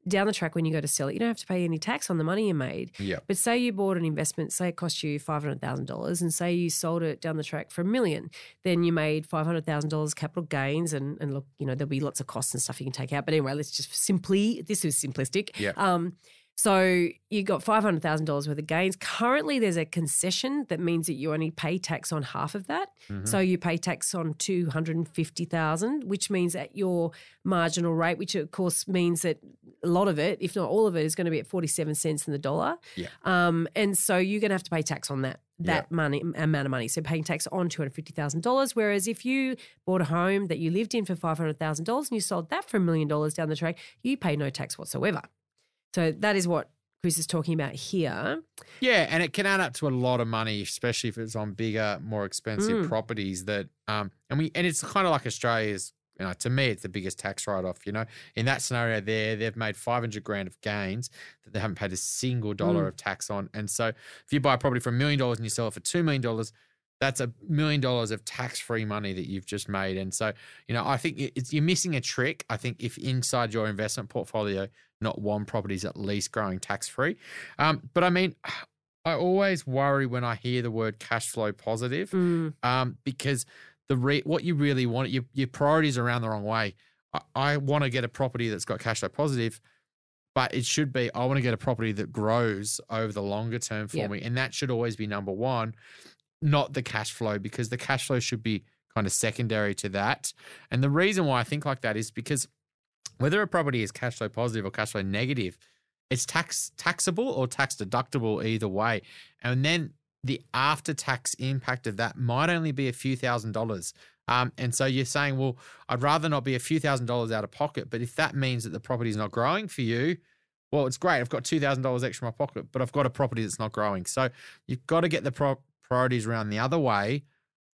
down the track when you go to sell it, you don't have to pay any tax on the money you made. yeah, But say you bought an investment, say it cost you five hundred thousand dollars, and say you sold it down the track for a million, then you made five hundred thousand dollars capital gains, and and look, you know there'll be lots of costs and stuff you can take out. But anyway, let's just simply this is simplistic. Yeah. Um, so you got five hundred thousand dollars worth of gains. Currently, there's a concession that means that you only pay tax on half of that. Mhm. So you pay tax on two hundred and fifty thousand, which means at your marginal rate, which of course means that a lot of it, if not all of it, is going to be at forty-seven cents in the dollar. Yeah. Um, and so you're going to have to pay tax on that that money amount of money. So paying tax on two hundred fifty thousand dollars. Whereas if you bought a home that you lived in for five hundred thousand dollars and you sold that for a million dollars down the track, you pay no tax whatsoever. So that is what Chris is talking about here. Yeah, and it can add up to a lot of money, especially if it's on bigger, more expensive Mm. properties. That um, and we and it's kind of like Australia's. You know, to me, it's the biggest tax write-off. You know, in that scenario, there they've made five hundred grand of gains that they haven't paid a single dollar Mm. of tax on. And so, if you buy a property for a million dollars and you sell it for two million dollars, that's a million dollars of tax-free money that you've just made. And so, you know, I think it's, you're missing a trick. I think if inside your investment portfolio, not one property is at least growing tax-free. Um, but I mean, I always worry when I hear the word cash flow positive Mm, um, because the re- what you really want, your, your priorities are around the wrong way. I, I want to get a property that's got cash flow positive, but it should be I want to get a property that grows over the longer term for Yep. me, and that should always be number one, not the cash flow because the cash flow should be kind of secondary to that. And the reason why I think like that is because whether a property is cash flow positive or cash flow negative, it's tax taxable or tax deductible either way. And then the after tax impact of that might only be a few thousand dollars. Um, and so you're saying, well, I'd rather not be a few thousand dollars out of pocket. But if that means that the property is not growing for you, well, it's great. I've got two thousand dollars extra in my pocket, but I've got a property that's not growing. So you've got to get the pro- priorities around the other way.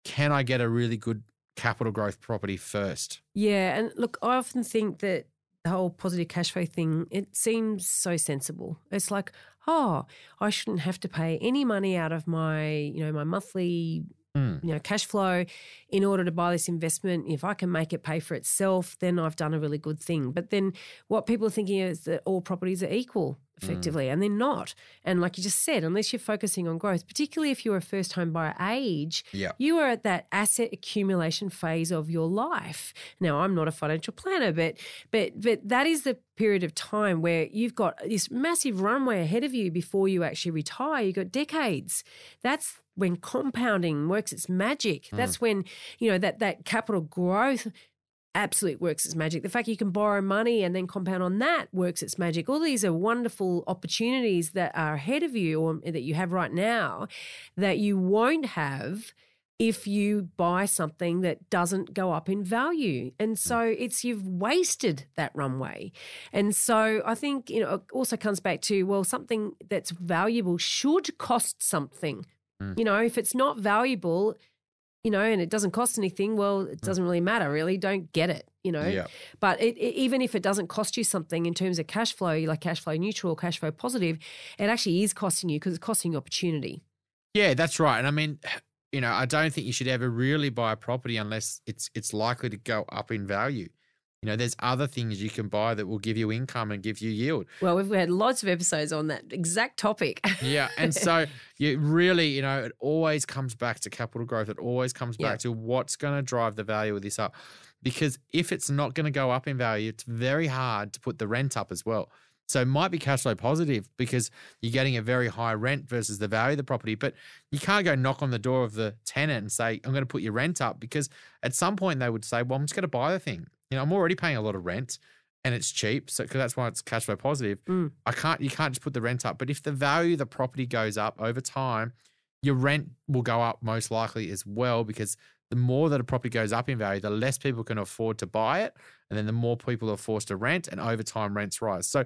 Can I get a really good capital growth property first? Yeah, and look, I often think that the whole positive cash flow thing, it seems so sensible. It's like, oh, I shouldn't have to pay any money out of my, you know, my monthly Mm. you know cash flow in order to buy this investment if i can make it pay for itself then i've done a really good thing but then what people are thinking is that all properties are equal Mm. effectively and they're not. And like you just said unless you're focusing on growth particularly if you're a first home buyer age Yeah. you are at that asset accumulation phase of your life. Now i'm not a financial planner but but but that is the period of time where you've got this massive runway ahead of you before you actually retire. You've got decades. That's when compounding works its magic. Mm. That's when you know that that capital growth absolute works its magic. The fact you can borrow money and then compound on that works its magic. All these are wonderful opportunities that are ahead of you or that you have right now that you won't have if you buy something that doesn't go up in value. And so it's you've wasted that runway. And so I think, you know, it also comes back to well something that's valuable should cost something. Mm. You know, if it's not valuable, you know, and it doesn't cost anything, well, it doesn't really matter, really. Don't get it, you know. Yeah. But it, it- even if it doesn't cost you something in terms of cash flow, like cash flow neutral, cash flow positive, it actually is costing you because it's costing you opportunity. Yeah, that's right. And I mean, you know, I don't think you should ever really buy a property unless it's it's likely to go up in value. You know, there's other things you can buy that will give you income and give you yield. Well, we've had lots of episodes on that exact topic. Yeah, and so you really, you know, it always comes back to capital growth. It always comes Yeah. back to what's going to drive the value of this up. Because if it's not going to go up in value, it's very hard to put the rent up as well. So it might be cash flow positive because you're getting a very high rent versus the value of the property. But you can't go knock on the door of the tenant and say, I'm going to put your rent up because at some point they would say, Well, I'm just going to buy the thing. You know, I'm already paying a lot of rent and it's cheap. So, because that's why it's cash flow positive. Mm. I can't, you can't just put the rent up. But if the value of the property goes up over time, your rent will go up most likely as well because the more that a property goes up in value, the less people can afford to buy it. And then the more people are forced to rent, and over time, rents rise. So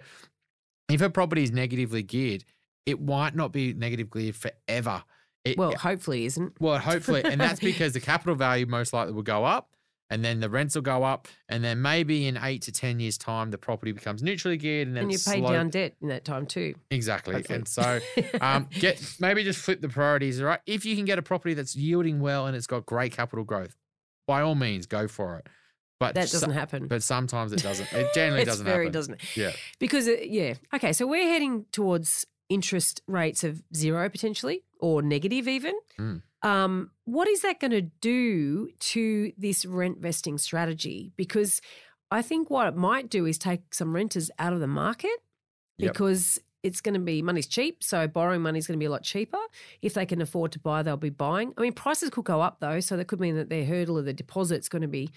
if a property is negatively geared, it might not be negatively geared forever. It, well, hopefully isn't. well, hopefully, and that's because the capital value most likely will go up, and then the rents will go up, and then maybe in eight to ten years' time, the property becomes neutrally geared, and then And you slow- down debt in that time too. exactly. hopefully. And so, um, get maybe just flip the priorities. All right, if you can get a property that's yielding well and it's got great capital growth, by all means, go for it. But that doesn't happen. but sometimes it doesn't. It generally doesn't very happen. doesn't. Yeah. Because uh, yeah, okay. So we're heading towards interest rates of zero potentially or negative even. Mm. Um, what is that going to do to this rent vesting strategy? Because I think what it might do is take some renters out of the market Yep. because it's going to be money's cheap, so borrowing money is going to be a lot cheaper. If they can afford to buy, they'll be buying. I mean, prices could go up though, so that could mean that their hurdle of the deposit's going to be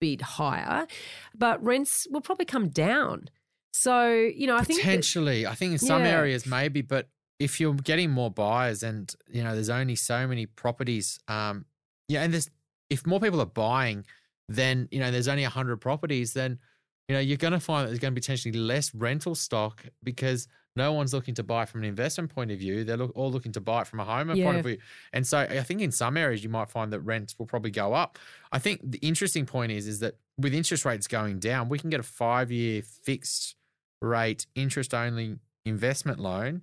bit higher, but rents will probably come down. So you know, I think that- Potentially, I think in some Yeah. areas maybe, but if you're getting more buyers and you know there's only so many properties, um, yeah, and there's if more people are buying, then you know there's only hundred properties, then you know you're going to find that there's going to be potentially less rental stock because no one's looking to buy from an investment point of view. They're look, all looking to buy it from a home point of view. And so I think in some areas you might find that rents will probably go up. I think the interesting point is is that with interest rates going down, we can get a five year fixed rate interest only investment loan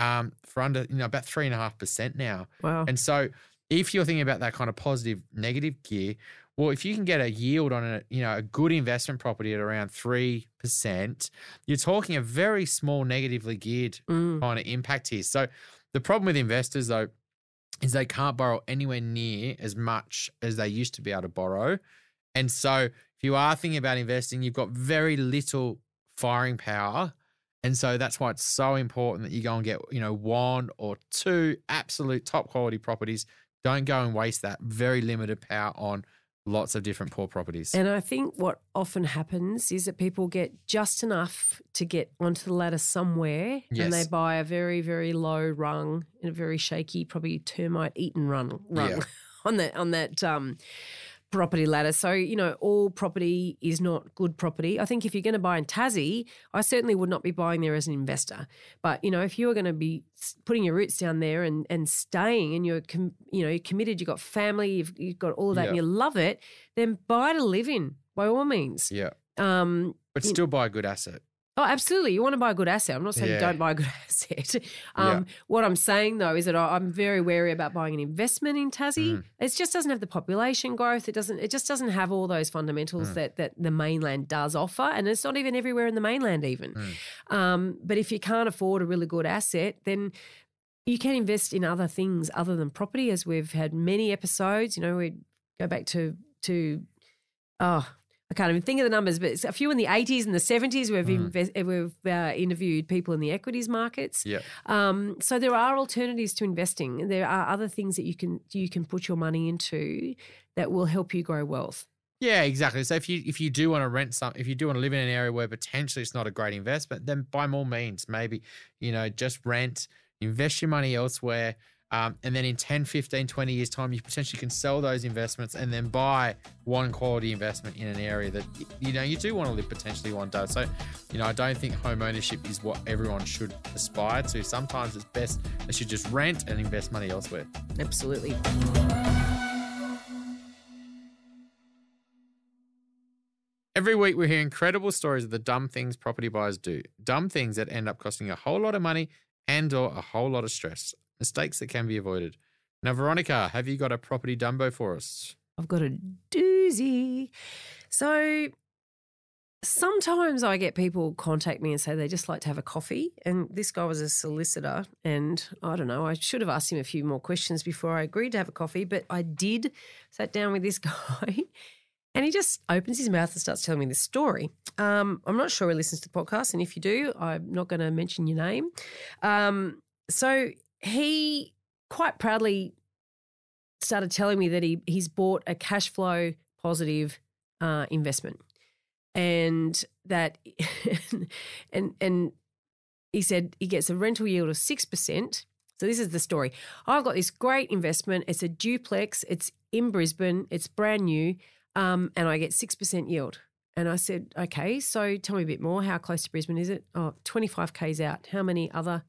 um, for under you know about three and a half percent now. wow, And so if you're thinking about that kind of positive negative gear, well, if you can get a yield on a you know a good investment property at around three percent, you're talking a very small negatively geared Mm. kind of impact here. So the problem with investors though is they can't borrow anywhere near as much as they used to be able to borrow. And so if you are thinking about investing, you've got very little firing power. And so that's why it's so important that you go and get, you know, one or two absolute top quality properties. Don't go and waste that very limited power on lots of different poor properties. And I think what often happens is that people get just enough to get onto the ladder somewhere and they buy a very, very low rung and a very shaky, probably termite eaten run rung Yeah. on that on that um property ladder. So, you know, all property is not good property. I think if you're going to buy in Tassie, I certainly would not be buying there as an investor. But, you know, if you're going to be putting your roots down there and, and staying and you're, com- you know, you're committed, you've got family, you've, you've got all of that and you love it, then buy to live in by all means. yeah. Um, But You- still buy a good asset. Oh, absolutely. You want to buy a good asset. I'm not saying Yeah. don't buy a good asset. Um, What I'm saying though is that I'm very wary about buying an investment in Tassie. Mm. It just doesn't have the population growth. It doesn't. It just doesn't have all those fundamentals Mm. that that the mainland does offer, and it's not even everywhere in the mainland even. Mm. Um, but if you can't afford a really good asset, then you can invest in other things other than property, as we've had many episodes. You know, we go back to to oh. I can't even think of the numbers, but it's a few in the 80s and the 70s. We've Mm. we've uh, interviewed people in the equities markets. Yeah. Um, so there are alternatives to investing. There are other things that you can you can put your money into that will help you grow wealth. Yeah, exactly. So if you if you do want to rent some, if you do want to live in an area where potentially it's not a great investment, then by all means, maybe you know just rent, invest your money elsewhere, um, and then in 10, 15, 20 years time, you potentially can sell those investments and then buy one quality investment in an area that you know you do want to live potentially one day. So you know I don't think home ownership is what everyone should aspire to. Sometimes it's best they should just rent and invest money elsewhere. Absolutely. Every week, we hear incredible stories of the dumb things property buyers do. Dumb things that end up costing a whole lot of money and or a whole lot of stress. Mistakes that can be avoided. Now, Veronica, have you got a property dumbo for us? I've got a doozy. So sometimes I get people contact me and say they just like to have a coffee. And this guy was a solicitor. And I don't know, I should have asked him a few more questions before I agreed to have a coffee. But I did, sat down with this guy. And he just opens his mouth and starts telling me this story. Um, I'm not sure he listens to the podcast. And if you do, I'm not going to mention your name. Um, so he quite proudly started telling me that he he's bought a cash flow positive uh, investment, and that and and he said he gets a rental yield of six percent. So this is the story. I've got this great investment. It's a duplex. It's in Brisbane. It's brand new, um, and I get six percent yield. And I said, okay, so tell me a bit more. How close to Brisbane is it? Oh, 25 k's out. How many other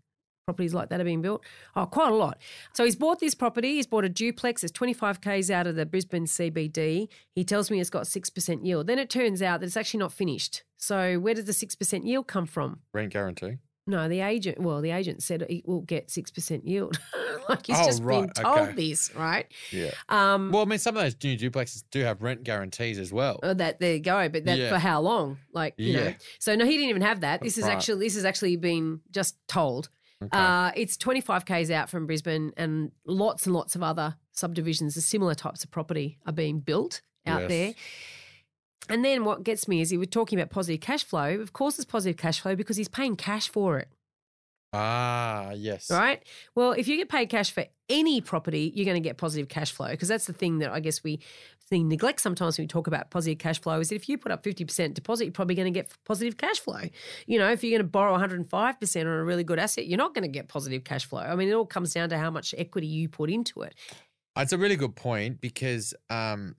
properties like that are being built? Oh, quite a lot. So he's bought this property. He's bought a duplex. It's 25 k's out of the Brisbane CBD. He tells me it's got 6% yield. Then it turns out that it's actually not finished. So where does the 6% yield come from? Rent guarantee. No, the agent, well, the agent said it will get 6% yield. like he's Oh, just been told okay. this, right? Yeah. Um, Well, I mean, some of those new duplexes do have rent guarantees as well. Oh, that there you go, but that Yeah. for how long? Like you know, so no, he didn't even have that. This is Right. actually this has actually been just told. Okay. Uh, it's 25 k's out from Brisbane, and lots and lots of other subdivisions of similar types of property are being built out Yes. there. And then what gets me is he was talking about positive cash flow. Of course, it's positive cash flow because he's paying cash for it, ah, yes. right? Well, if you get paid cash for any property, you're going to get positive cash flow because that's the thing that I guess we neglect sometimes when we talk about positive cash flow is that if you put up 50% deposit, you're probably going to get positive cash flow. You know, if you're going to borrow 105% on a really good asset, you're not going to get positive cash flow. I mean, it all comes down to how much equity you put into it. It's a really good point because um,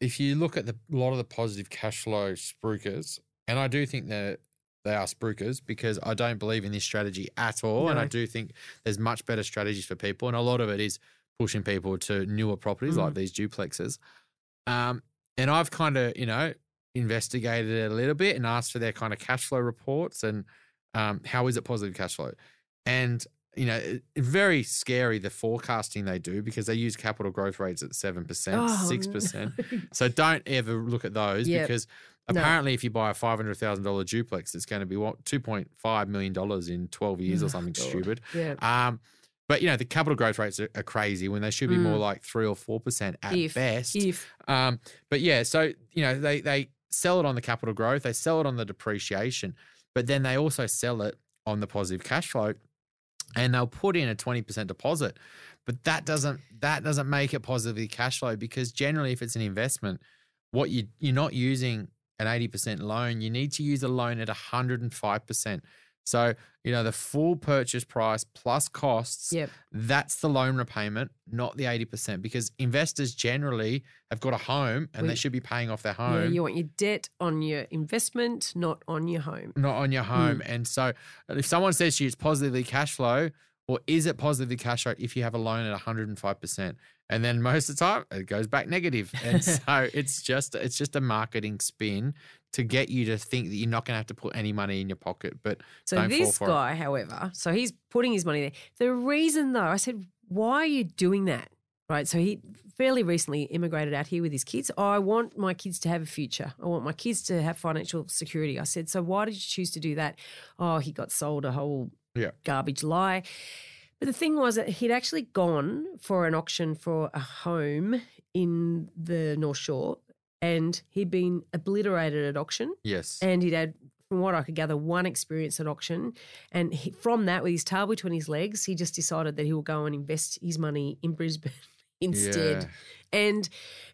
if you look at the a lot of the positive cash flow spruikers, and I do think that they are spruikers because I don't believe in this strategy at all, and I do think there's much better strategies for people, and a lot of it is pushing people to newer properties like Mm. these duplexes. Um, and I've kind of you know investigated it a little bit and asked for their kind of cash flow reports and um, how is it positive cash flow, and you know, it- very scary the forecasting they do because they use capital growth rates at 7%, Oh, 6%. no. So don't ever look at those Yep. because No. apparently if you buy a $500,000 duplex, it's going to be what, $2.5 million in 12 years or Oh, something God. stupid. Yeah. Um, but, you know, the capital growth rates are, are crazy when they should be more Mm. like 3 or 4% at If- best. If Um, but yeah, so you know they they sell it on the capital growth, they sell it on the depreciation, but then they also sell it on the positive cash flow, and they'll put in a twenty percent deposit. but that doesn't that doesn't make it positively cash flow because generally, if it's an investment, what you you're not using an eighty percent loan, you need to use a loan at hundred and five percent. So, you know, the full purchase price plus costs, Yep. that's the loan repayment, not the 80%, because investors generally have got a home and We- they should be paying off their home. Yeah, you want your debt on your investment, not on your home. not on your home. Mm. And so if someone says to you it's positively cash flow, well, is it positively cash flow if you have a loan at 105%? And then most of the time it goes back negative. And so it's just it's just a marketing spin to get you to think that you're not going to have to put any money in your pocket. But So this for it. guy, however, so he's putting his money there. The reason, though, I said, why are you doing that? Right. So he fairly recently immigrated out here with his kids. I want my kids to have a future. I want my kids to have financial security. I said, so why did you choose to do that? Oh, he got sold a whole Yeah. garbage lie. But the thing was that he'd actually gone for an auction for a home in the North Shore and he'd been obliterated at auction yes. and he'd had, from what I could gather, one experience at auction. And he, from that, with his tail between his legs, he just decided that he will go and invest his money in Brisbane instead. Yeah. And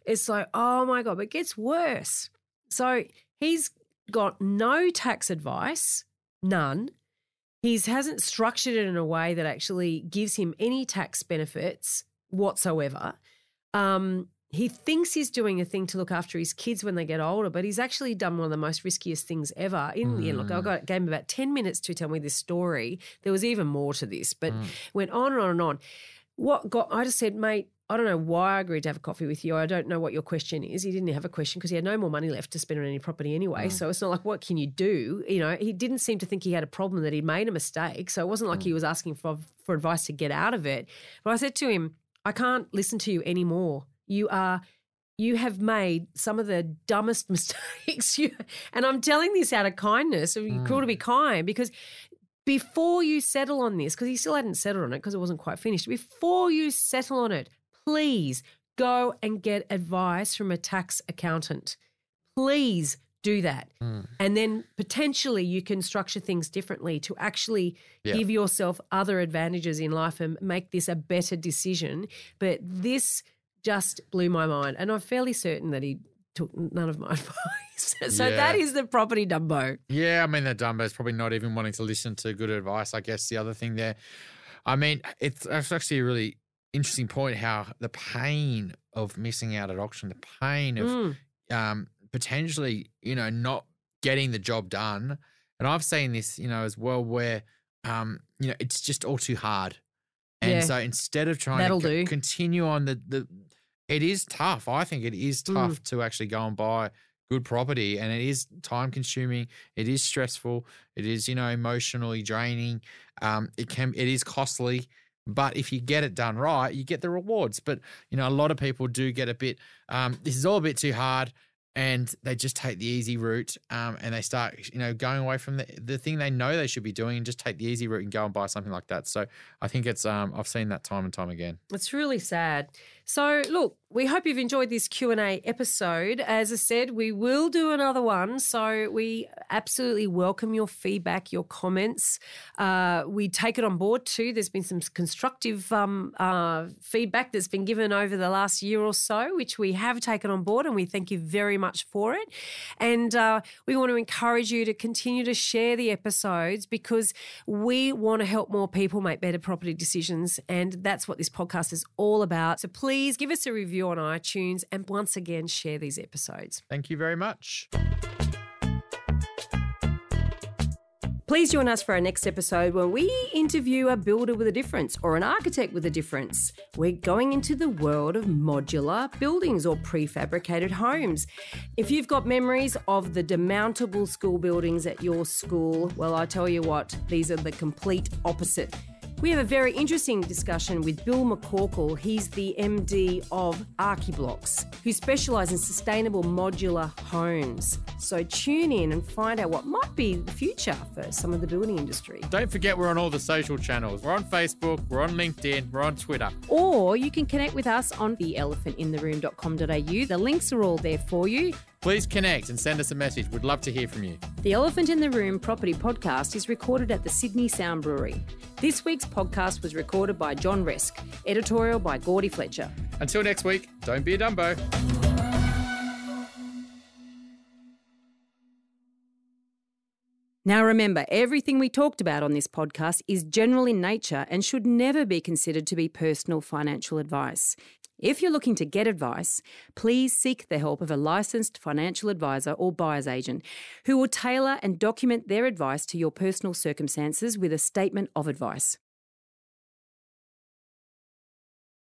it's like, oh my God, but it gets worse. So he's got no tax advice, none. He hasn't structured it in a way that actually gives him any tax benefits whatsoever. Um, he thinks he's doing a thing to look after his kids when they get older, but he's actually done one of the most riskiest things ever. In the end, look, I Mm. got gave him about ten minutes to tell me this story. There was even more to this, but Mm. went on and on and on. What got? I just said, mate. I don't know why I agreed to have a coffee with you. I don't know what your question is. He didn't have a question because he had no more money left to spend on any property anyway. Mm. So it's not like, what can you do? You know, he didn't seem to think he had a problem that he'd made a mistake. So it wasn't like he was asking for, for advice to get out of it. But I said to him, I can't listen to you anymore. You are you have made some of the dumbest mistakes. You, and I'm telling this out of kindness. You're cool to be kind because before you settle on this, because he still hadn't settled on it because it wasn't quite finished, before you settle on it, please go and get advice from a tax accountant. Please do that. Mm. And then potentially you can structure things differently to actually Yeah. give yourself other advantages in life and make this a better decision. But this just blew my mind. And I'm fairly certain that he took none of my advice. so Yeah. that is the property dumbo. Yeah, I mean they're is probably not even wanting to listen to good advice. I guess the other thing there, I mean, it's, it's actually really interesting point how the pain of missing out at auction, the pain of Mm. um, potentially, you know, not getting the job done. And I've seen this, you know, as well, where, um, you know, it's just all too hard. And Yeah. so instead of trying That'll to do. continue on the, the, it is tough. I think it is Mm. tough to actually go and buy good property and it is time consuming. It is stressful. It is, you know, emotionally draining. Um, it can, it is costly. But if you get it done right, you get the rewards. But you know, a lot of people do get a bit. Um, this is all a bit too hard, and they just take the easy route, um, and they start, you know, going away from the the thing they know they should be doing, and just take the easy route and go and buy something like that. So I think it's, um, I've seen that time and time again. It's really sad. So, look, we hope you've enjoyed this Q&A episode. As I said, we will do another one, so we absolutely welcome your feedback, your comments. Uh, we take it on board too. There's been some constructive um, uh, feedback that's been given over the last year or so, which we have taken on board, and we thank you very much for it. And uh, we want to encourage you to continue to share the episodes because we want to help more people make better property decisions. And that's what this podcast is all about. So please give us a review on iTunes and once again share these episodes. Thank you very much. Please join us for our next episode where we interview a builder with a difference or an architect with a difference. We're going into the world of modular buildings or prefabricated homes. If you've got memories of the demountable school buildings at your school, well, I tell you what, these are the complete opposite. We have a very interesting discussion with Bill McCorkell. He's the MD of ArchiBlox, who specialise in sustainable modular homes. So tune in and find out what might be the future for some of the building industry. Don't forget, we're on all the social channels. We're on Facebook, we're on LinkedIn, we're on Twitter. Or you can connect with us on theelephantintheroom.com.au. The links are all there for you. Please connect and send us a message. We'd love to hear from you. The Elephant in the Room Property Podcast is recorded at the Sydney Sound Brewery. This week's podcast was recorded by John Resk, editorial by Gordy Fletcher. Until next week, don't be a Dumbo. Now, remember, everything we talked about on this podcast is general in nature and should never be considered to be personal financial advice. If you're looking to get advice, please seek the help of a licensed financial advisor or buyer's agent who will tailor and document their advice to your personal circumstances with a statement of advice.